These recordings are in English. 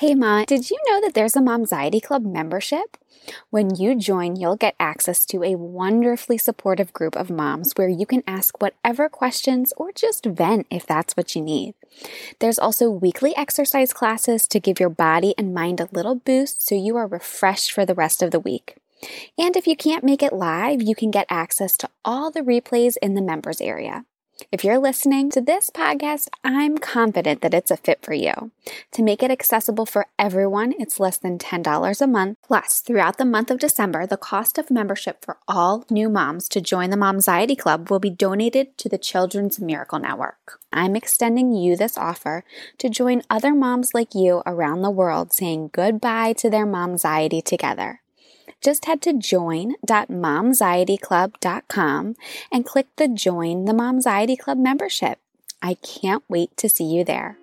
Hey, Ma, did you know that there's a Momxiety Club membership? When you join, you'll get access to a wonderfully supportive group of moms where you can ask whatever questions or just vent if that's what you need. There's also weekly exercise classes to give your body and mind a little boost so you are refreshed for the rest of the week. And if you can't make it live, you can get access to all the replays in the members area. If you're listening to this podcast, I'm confident that it's a fit for you. To make it accessible for everyone, it's less than $10 a month. Plus, throughout the month of December, the cost of membership for all new moms to join the Momxiety Club will be donated to the Children's Miracle Network. I'm extending you this offer to join other moms like you around the world saying goodbye to their momxiety together just head to join.momxietyclub.com and click the Join the Momxiety Club membership. I can't wait to see you there.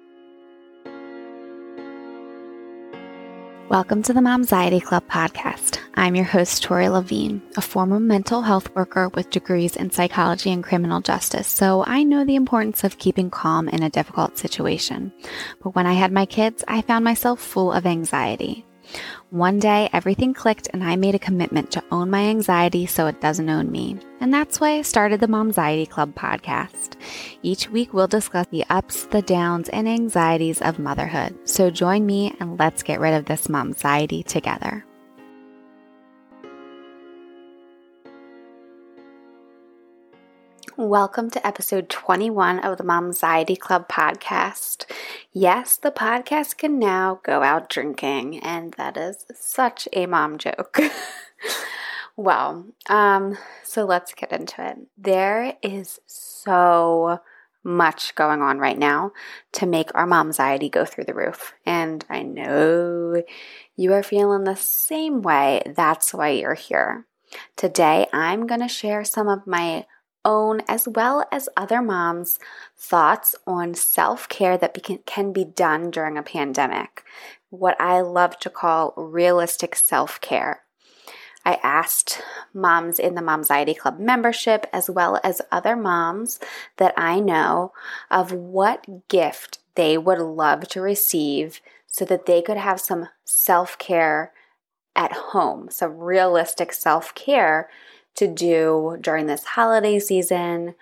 Welcome to the Momxiety Club podcast. I'm your host, Tori Levine, a former mental health worker with degrees in psychology and criminal justice, so I know the importance of keeping calm in a difficult situation. But when I had my kids, I found myself full of anxiety. One day, everything clicked, and I made a commitment to own my anxiety so it doesn't own me. And that's why I started the Momxiety Club podcast. Each week, we'll discuss the ups, the downs, and anxieties of motherhood. So join me and let's get rid of this momxiety together. Welcome to episode 21 of the Momxiety Club podcast. Yes, the podcast can now go out drinking, and that is such a mom joke. well, um, so let's get into it. There is so much going on right now to make our momxiety go through the roof. And I know you are feeling the same way. That's why you're here. Today, I'm going to share some of my own, as well as other moms' thoughts on self care that can be done during a pandemic. What I love to call realistic self care. I asked moms in the Momxiety Club membership, as well as other moms that I know, of what gift they would love to receive so that they could have some self care at home, some realistic self care to do during this holiday season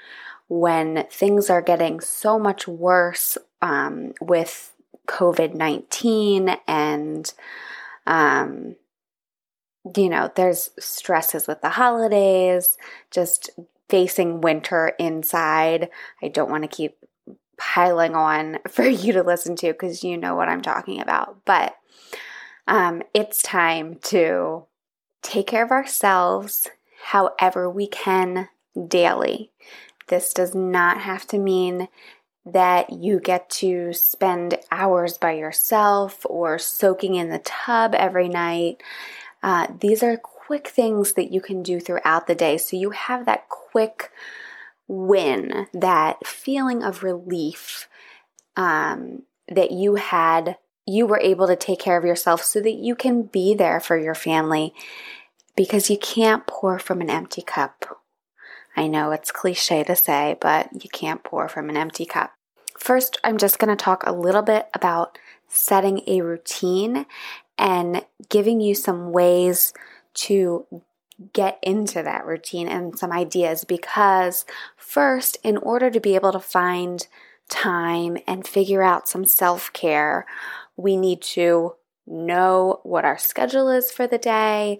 when things are getting so much worse um, with COVID 19 and, um, you know, there's stresses with the holidays, just facing winter inside. I don't want to keep piling on for you to listen to because you know what I'm talking about. But um, it's time to take care of ourselves, however we can daily. This does not have to mean that you get to spend hours by yourself or soaking in the tub every night. Uh, these are quick things that you can do throughout the day. So you have that quick win, that feeling of relief um, that you had. You were able to take care of yourself so that you can be there for your family because you can't pour from an empty cup. I know it's cliche to say, but you can't pour from an empty cup. First, I'm just going to talk a little bit about setting a routine and giving you some ways to get into that routine and some ideas because, first, in order to be able to find time and figure out some self care, we need to know what our schedule is for the day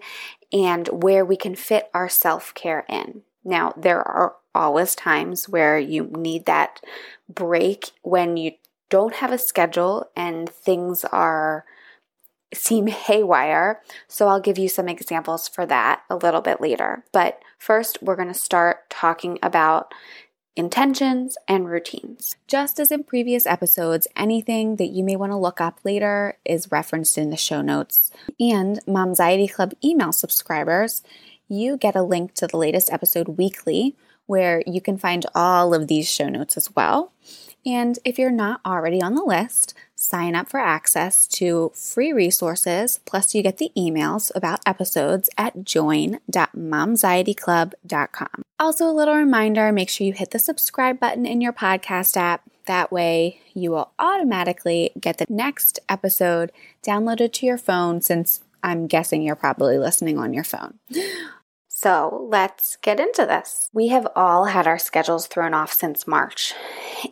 and where we can fit our self care in. Now, there are always times where you need that break when you don't have a schedule and things are seem haywire. So I'll give you some examples for that a little bit later. But first, we're going to start talking about intentions, and routines. Just as in previous episodes, anything that you may want to look up later is referenced in the show notes. And Momxiety Club email subscribers, you get a link to the latest episode weekly where you can find all of these show notes as well. And if you're not already on the list, sign up for access to free resources, plus you get the emails about episodes at join.momxietyclub.com. Also, a little reminder make sure you hit the subscribe button in your podcast app. That way, you will automatically get the next episode downloaded to your phone since I'm guessing you're probably listening on your phone. So let's get into this. We have all had our schedules thrown off since March.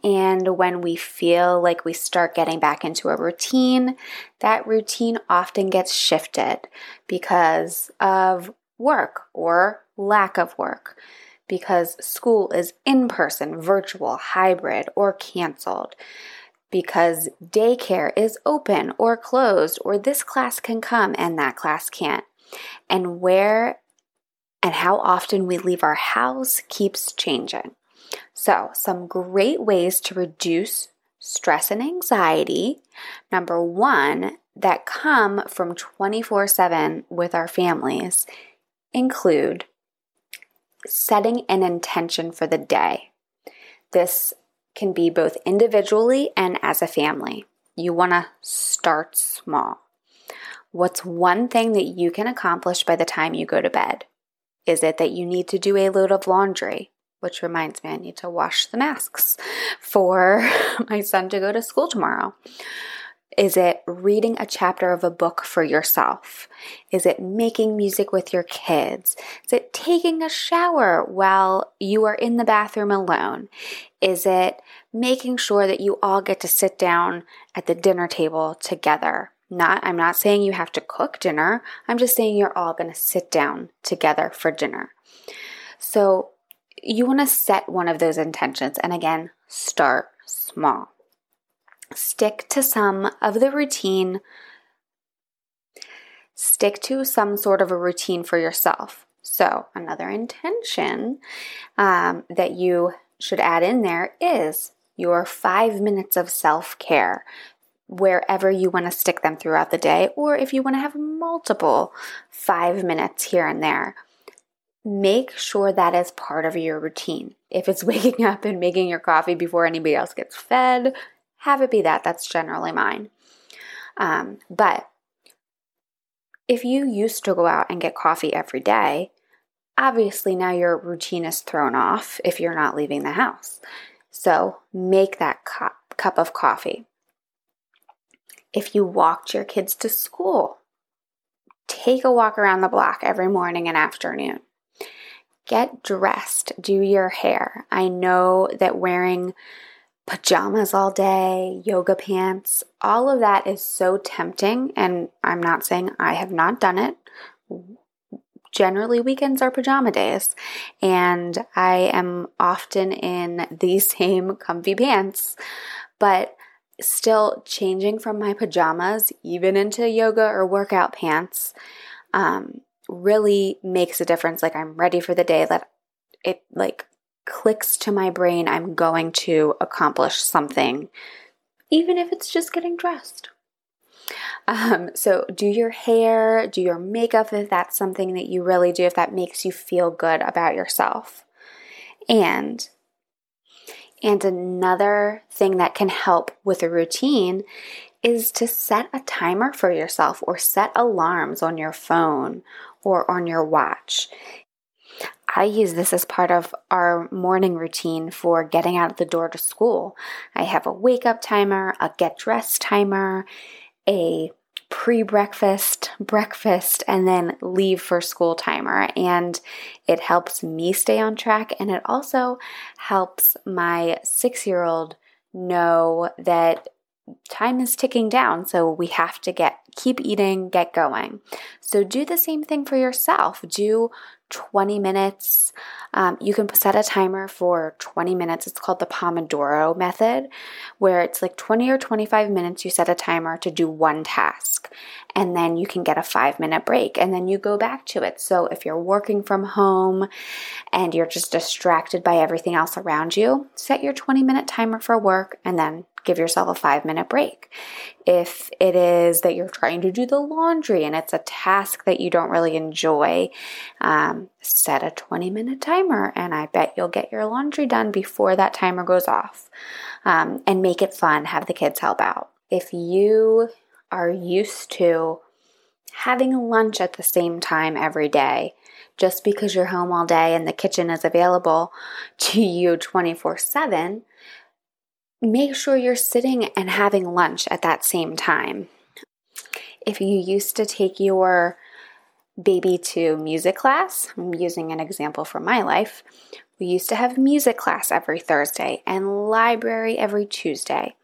And when we feel like we start getting back into a routine, that routine often gets shifted because of work or lack of work, because school is in person, virtual, hybrid, or canceled because daycare is open or closed, or this class can come and that class can't. And where and how often we leave our house keeps changing. So, some great ways to reduce stress and anxiety. Number one, that come from 24 7 with our families include setting an intention for the day. This can be both individually and as a family. You want to start small. What's one thing that you can accomplish by the time you go to bed? Is it that you need to do a load of laundry? Which reminds me, I need to wash the masks for my son to go to school tomorrow. Is it reading a chapter of a book for yourself? Is it making music with your kids? Is it taking a shower while you are in the bathroom alone? Is it making sure that you all get to sit down at the dinner table together? Not, I'm not saying you have to cook dinner. I'm just saying you're all going to sit down together for dinner. So you want to set one of those intentions and again, start small. Stick to some of the routine. Stick to some sort of a routine for yourself. So, another intention um, that you should add in there is your five minutes of self care wherever you want to stick them throughout the day, or if you want to have multiple five minutes here and there. Make sure that is part of your routine. If it's waking up and making your coffee before anybody else gets fed, have it be that. That's generally mine. Um, but if you used to go out and get coffee every day, obviously now your routine is thrown off if you're not leaving the house. So make that cup, cup of coffee if you walked your kids to school. Take a walk around the block every morning and afternoon. Get dressed, do your hair. I know that wearing pajamas all day, yoga pants, all of that is so tempting. And I'm not saying I have not done it. Generally, weekends are pajama days, and I am often in these same comfy pants. But still changing from my pajamas, even into yoga or workout pants, um, really makes a difference. Like I'm ready for the day that it like clicks to my brain. I'm going to accomplish something, even if it's just getting dressed. Um, so, do your hair, do your makeup if that's something that you really do, if that makes you feel good about yourself. And and another thing that can help with a routine is to set a timer for yourself or set alarms on your phone or on your watch. I use this as part of our morning routine for getting out of the door to school. I have a wake up timer, a get dressed timer, a pre breakfast, breakfast, and then leave for school timer. And it helps me stay on track. And it also helps my six year old know that time is ticking down so we have to get keep eating get going so do the same thing for yourself do 20 minutes. Um, you can set a timer for 20 minutes. It's called the Pomodoro method, where it's like 20 or 25 minutes. You set a timer to do one task, and then you can get a five minute break, and then you go back to it. So if you're working from home and you're just distracted by everything else around you, set your 20 minute timer for work and then give yourself a five minute break. If it is that you're trying to do the laundry and it's a task that you don't really enjoy, um, set a 20 minute timer and I bet you'll get your laundry done before that timer goes off. Um, and make it fun, have the kids help out. If you are used to having lunch at the same time every day, just because you're home all day and the kitchen is available to you 24 7, make sure you're sitting and having lunch at that same time. If you used to take your baby to music class, I'm using an example from my life. We used to have music class every Thursday and library every Tuesday.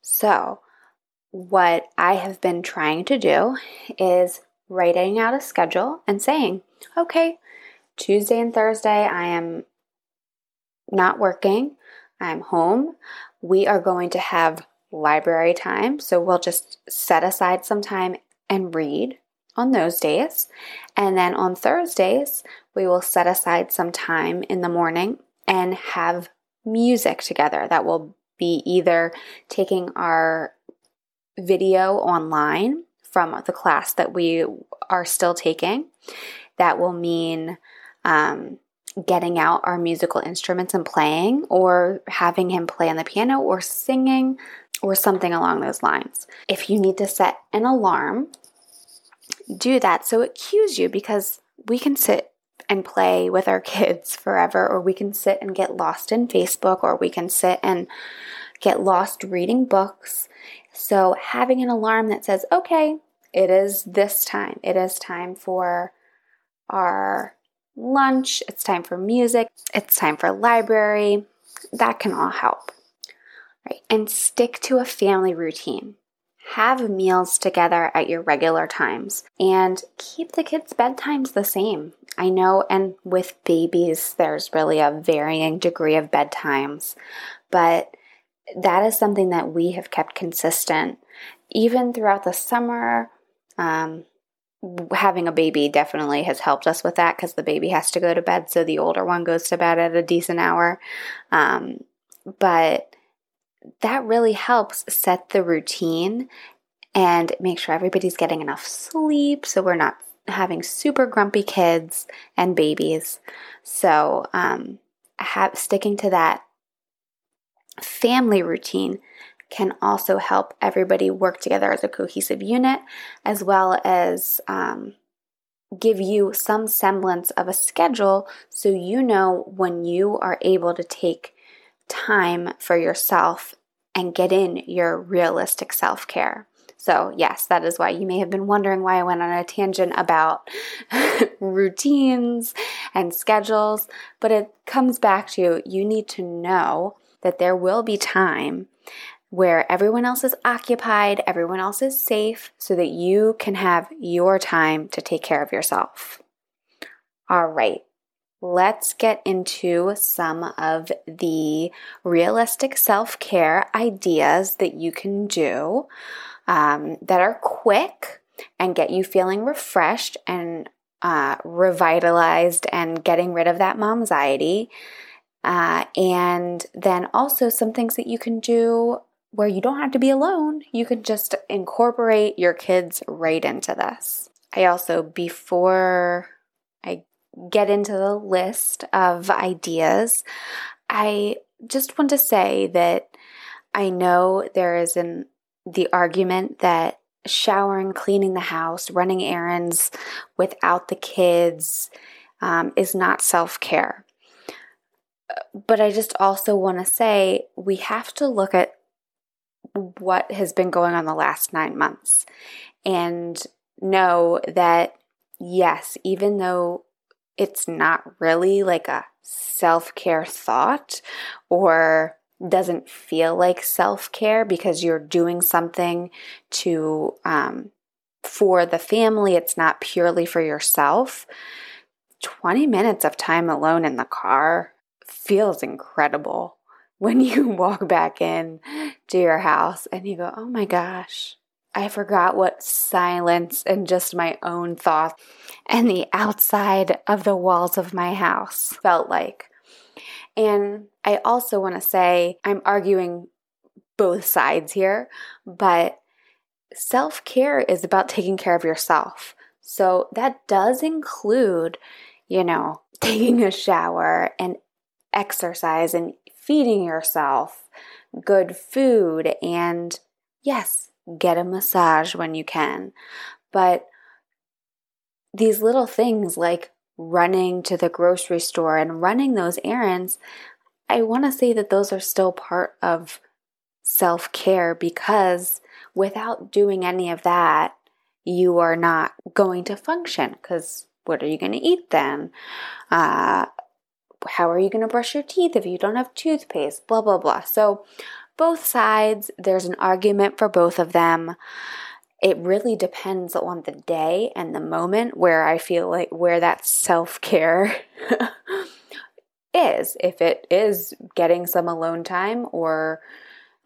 So, what I have been trying to do is writing out a schedule and saying, okay, Tuesday and Thursday, I am not working, I'm home. We are going to have library time, so we'll just set aside some time and read on those days. And then on Thursdays, we will set aside some time in the morning and have music together. That will be either taking our video online from the class that we are still taking. That will mean um, getting out our musical instruments and playing, or having him play on the piano, or singing, or something along those lines. If you need to set an alarm, do that so it cues you because we can sit and play with our kids forever, or we can sit and get lost in Facebook, or we can sit and get lost reading books. So, having an alarm that says, okay, it is this time, it is time for our lunch, it's time for music, it's time for library, that can all help. Right? And stick to a family routine. Have meals together at your regular times and keep the kids' bedtimes the same. I know, and with babies, there's really a varying degree of bedtimes, but that is something that we have kept consistent even throughout the summer. Um, having a baby definitely has helped us with that because the baby has to go to bed, so the older one goes to bed at a decent hour. Um, but that really helps set the routine and make sure everybody's getting enough sleep so we're not having super grumpy kids and babies. So, um, have, sticking to that family routine can also help everybody work together as a cohesive unit, as well as um, give you some semblance of a schedule so you know when you are able to take time for yourself and get in your realistic self care. So, yes, that is why you may have been wondering why I went on a tangent about routines and schedules, but it comes back to you need to know that there will be time where everyone else is occupied, everyone else is safe, so that you can have your time to take care of yourself. All right, let's get into some of the realistic self care ideas that you can do um, that are quick and get you feeling refreshed and uh, revitalized and getting rid of that mom anxiety. Uh, and then also some things that you can do where you don't have to be alone. You can just incorporate your kids right into this. I also, before I get into the list of ideas, I just want to say that I know there is an the argument that showering, cleaning the house, running errands without the kids um, is not self care. But I just also want to say we have to look at what has been going on the last nine months and know that, yes, even though it's not really like a self care thought or doesn't feel like self care because you're doing something to, um, for the family, it's not purely for yourself. 20 minutes of time alone in the car feels incredible when you walk back in to your house and you go, oh my gosh, I forgot what silence and just my own thoughts and the outside of the walls of my house felt like. And I also want to say I'm arguing both sides here, but self care is about taking care of yourself. So that does include, you know, taking a shower and exercise and feeding yourself good food and yes, get a massage when you can. But these little things like running to the grocery store and running those errands, I want to say that those are still part of self care because without doing any of that, you are not going to function because what are you going to eat then? Uh, how are you going to brush your teeth if you don't have toothpaste? Blah, blah, blah. So, both sides, there's an argument for both of them. It really depends on the day and the moment where I feel like where that self care is. If it is getting some alone time or,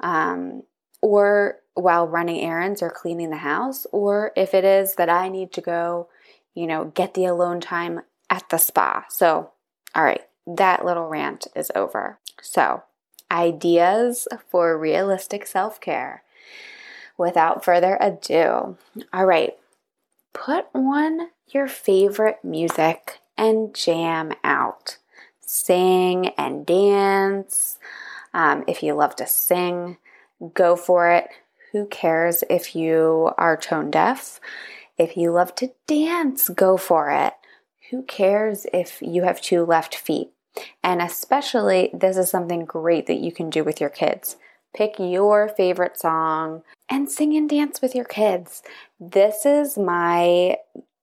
um, or while running errands or cleaning the house, or if it is that I need to go, you know, get the alone time at the spa. So, all right, that little rant is over. So, ideas for realistic self care. Without further ado, all right, put on your favorite music and jam out. Sing and dance. Um, if you love to sing, go for it. Who cares if you are tone deaf? If you love to dance, go for it. Who cares if you have two left feet? And especially, this is something great that you can do with your kids. Pick your favorite song and sing and dance with your kids. This is my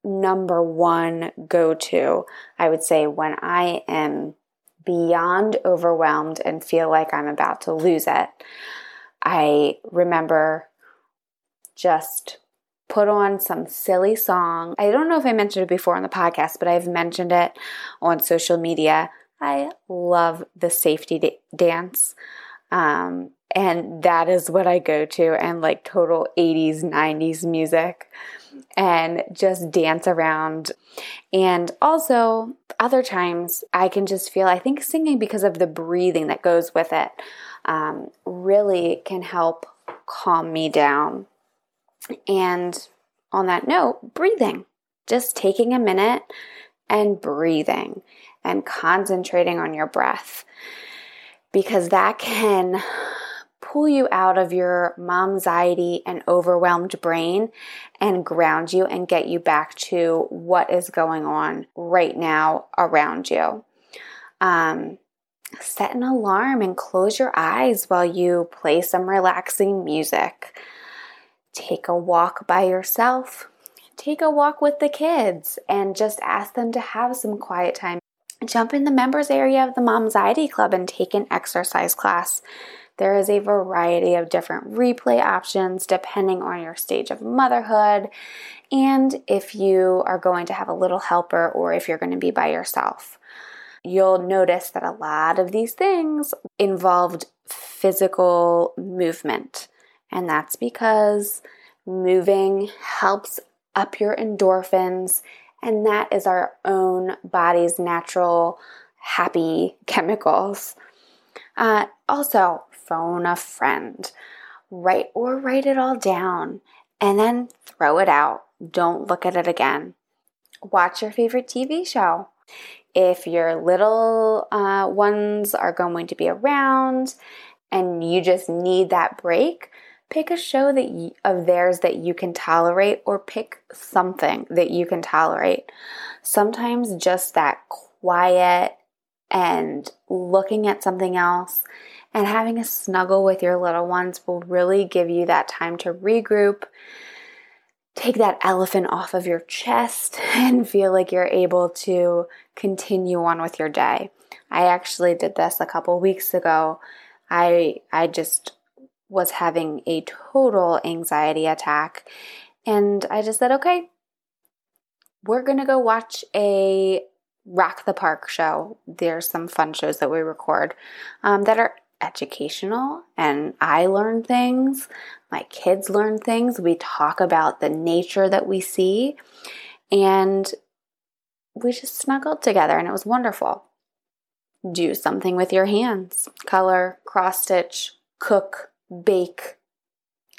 number one go to, I would say, when I am beyond overwhelmed and feel like I'm about to lose it. I remember just put on some silly song. I don't know if I mentioned it before on the podcast, but I've mentioned it on social media. I love the safety da- dance. Um, and that is what I go to, and like total 80s, 90s music, and just dance around. And also, other times I can just feel, I think singing because of the breathing that goes with it um, really can help calm me down. And on that note, breathing, just taking a minute and breathing and concentrating on your breath because that can pull you out of your momxiety and overwhelmed brain and ground you and get you back to what is going on right now around you. Um, set an alarm and close your eyes while you play some relaxing music. Take a walk by yourself. Take a walk with the kids and just ask them to have some quiet time jump in the members area of the Momxiety Club and take an exercise class. There is a variety of different replay options depending on your stage of motherhood and if you are going to have a little helper or if you're going to be by yourself. You'll notice that a lot of these things involved physical movement, and that's because moving helps up your endorphins and that is our own body's natural happy chemicals. Uh, also, phone a friend, write or write it all down, and then throw it out. Don't look at it again. Watch your favorite TV show. If your little uh, ones are going to be around and you just need that break, pick a show that of theirs that you can tolerate or pick something that you can tolerate. Sometimes just that quiet and looking at something else and having a snuggle with your little ones will really give you that time to regroup, take that elephant off of your chest, and feel like you're able to continue on with your day. I actually did this a couple weeks ago. I I just was having a total anxiety attack. And I just said, okay, we're going to go watch a Rock the Park show. There's some fun shows that we record um, that are educational, and I learn things. My kids learn things. We talk about the nature that we see, and we just snuggled together, and it was wonderful. Do something with your hands color, cross stitch, cook, bake,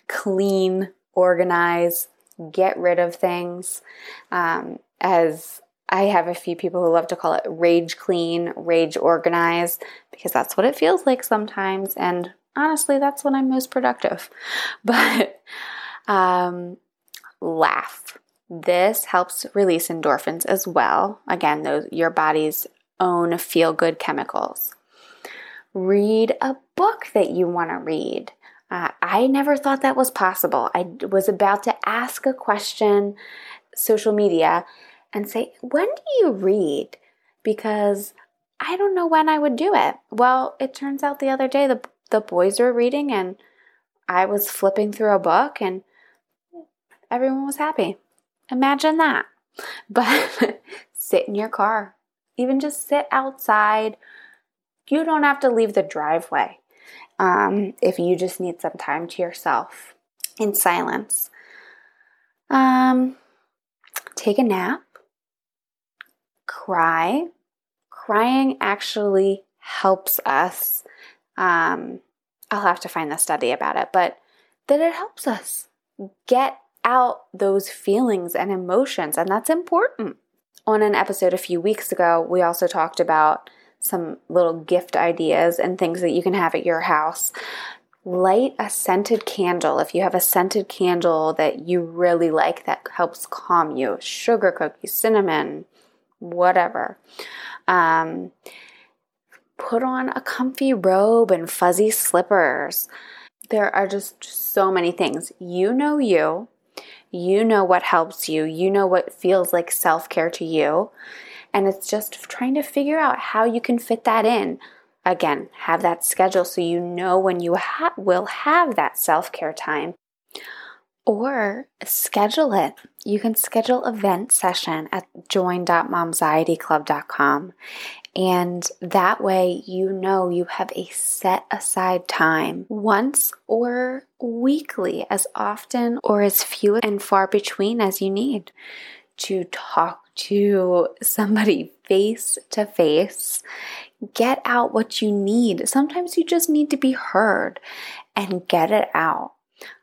clean, organize, get rid of things. Um, as I have a few people who love to call it rage clean, rage organize, because that's what it feels like sometimes. And honestly, that's when I'm most productive. But um, laugh. This helps release endorphins as well. Again, those your body's own feel good chemicals. Read a book that you want to read. Uh, I never thought that was possible. I was about to ask a question, social media, and say, When do you read? Because I don't know when I would do it. Well, it turns out the other day the, the boys were reading and I was flipping through a book and everyone was happy. Imagine that. But sit in your car, even just sit outside. You don't have to leave the driveway um, if you just need some time to yourself in silence. Um, take a nap, cry. Crying actually helps us. Um, I'll have to find the study about it, but that it helps us get out those feelings and emotions, and that's important. On an episode a few weeks ago, we also talked about some little gift ideas and things that you can have at your house. Light a scented candle if you have a scented candle that you really like that helps calm you. Sugar cookies, cinnamon, whatever. Um, put on a comfy robe and fuzzy slippers. There are just so many things. You know you. You know what helps you. You know what feels like self care to you. And it's just trying to figure out how you can fit that in. Again, have that schedule so you know when you ha- will have that self care time. Or schedule it. You can schedule a VENT Session at join.momxietyclub.com. And that way, you know you have a set aside time once or weekly, as often or as few and far between as you need to talk to somebody face to face. Get out what you need. Sometimes you just need to be heard and get it out.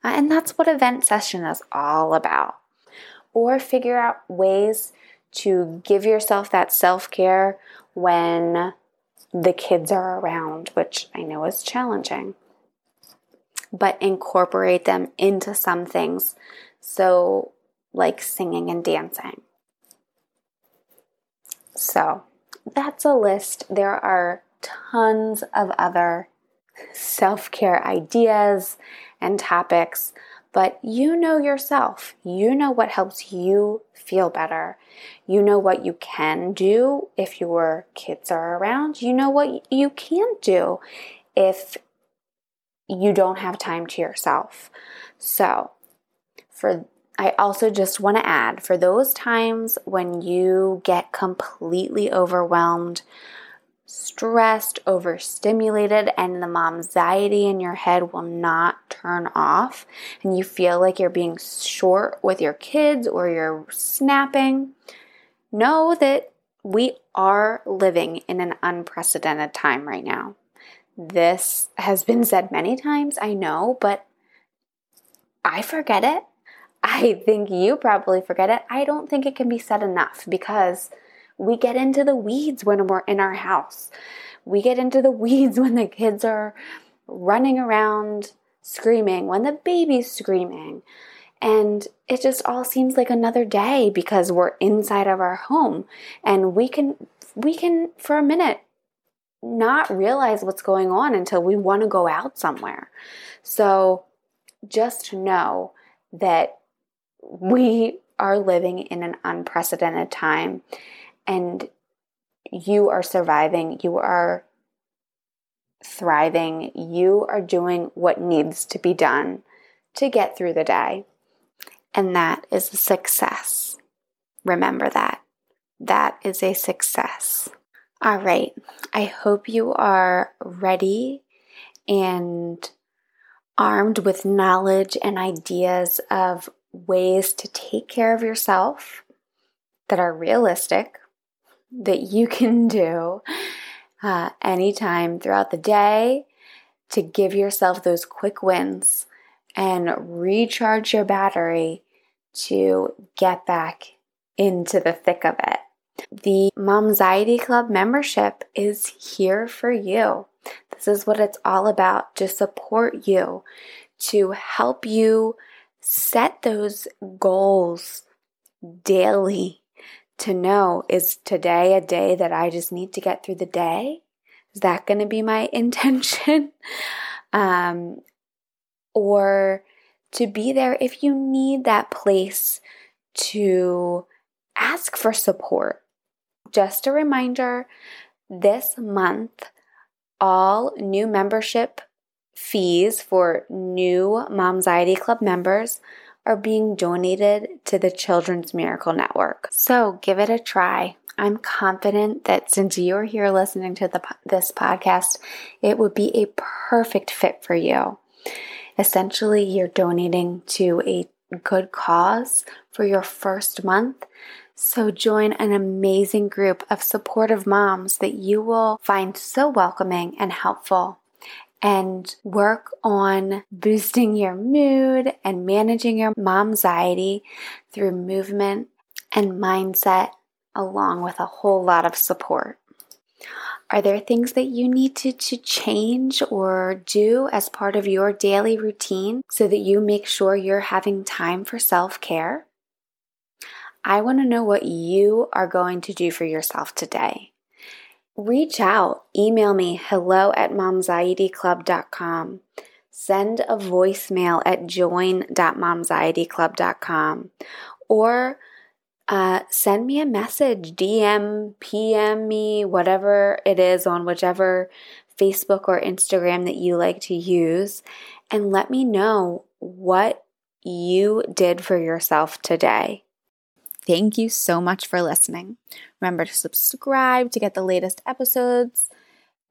Uh, and that's what a VENT Session is all about. Or figure out ways to give yourself that self care when the kids are around, which I know is challenging. But incorporate them into some things. So, like singing and dancing. So that's a list. There are tons of other self care ideas and topics, but you know yourself. You know what helps you feel better. You know what you can do if your kids are around. You know what you can't do if you don't have time to yourself. So, for I also just want to add for those times when you get completely overwhelmed, stressed, overstimulated, and the momxiety in your head will not turn off, and you feel like you're being short with your kids or you're snapping, know that we are living in an unprecedented time right now. This has been said many times, I know, but I forget it. I think you probably forget it. I don't think it can be said enough because we get into the weeds when we're in our house. We get into the weeds when the kids are running around screaming, when the baby's screaming. And it just all seems like another day because we're inside of our home and we can we can for a minute not realize what's going on until we want to go out somewhere. So just know that we are living in an unprecedented time and you are surviving, you are thriving, you are doing what needs to be done to get through the day. And that is a success. Remember that. That is a success. All right. I hope you are ready and armed with knowledge and ideas of ways to take care of yourself that are realistic, that you can do uh, anytime throughout the day to give yourself those quick wins and recharge your battery to get back into the thick of it. The Momxiety Club membership is here for you. This is what it's all about to support you, to help you set those goals daily to know is today a day that I just need to get through the day? Is that going to be my intention? um, or to be there if you need that place to ask for support. Just a reminder this month, all new membership fees for new Momxiety Club members are being donated to the Children's Miracle Network. So give it a try. I'm confident that since you're here listening to the, this podcast, it would be a perfect fit for you. Essentially, you're donating to a good cause for your first month. So join an amazing group of supportive moms that you will find so welcoming and helpful and work on boosting your mood and managing your momxiety through movement and mindset along with a whole lot of support. Are there things that you need to, to change or do as part of your daily routine so that you make sure you're having time for self care? I want to know what you are going to do for yourself today. Reach out, email me hello at momxietyclub.com. Send a voicemail at join.momxietyclub.com or uh, send me a message, DM, PM me, whatever it is on whichever Facebook or Instagram that you like to use, and let me know what you did for yourself today. Thank you so much for listening. Remember to subscribe to get the latest episodes,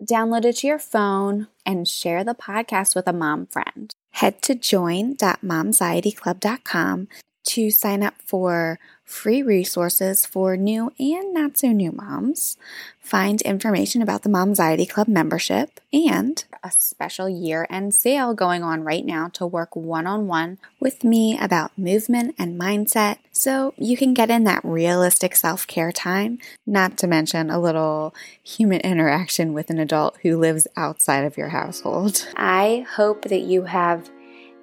download it to your phone, and share the podcast with a mom friend. Head to join.momxietyclub.com to sign up for free resources for new and not so new moms, find information about the Momxiety Club membership, and a special year end sale going on right now to work one on one with me about movement and mindset. So you can get in that realistic self care time, not to mention a little human interaction with an adult who lives outside of your household. I hope that you have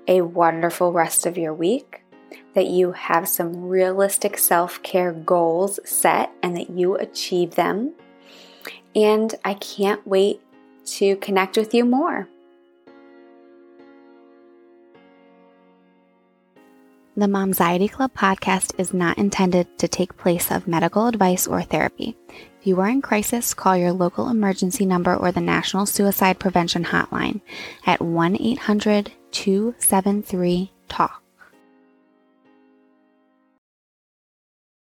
a wonderful rest of your week that you have some realistic self care goals set and that you achieve them. And I can't wait to connect with you more. The Momxiety Club podcast is not intended to take place of medical advice or therapy. If you are in crisis, call your local emergency number or the National Suicide Prevention Hotline at 1 800 273 TALK.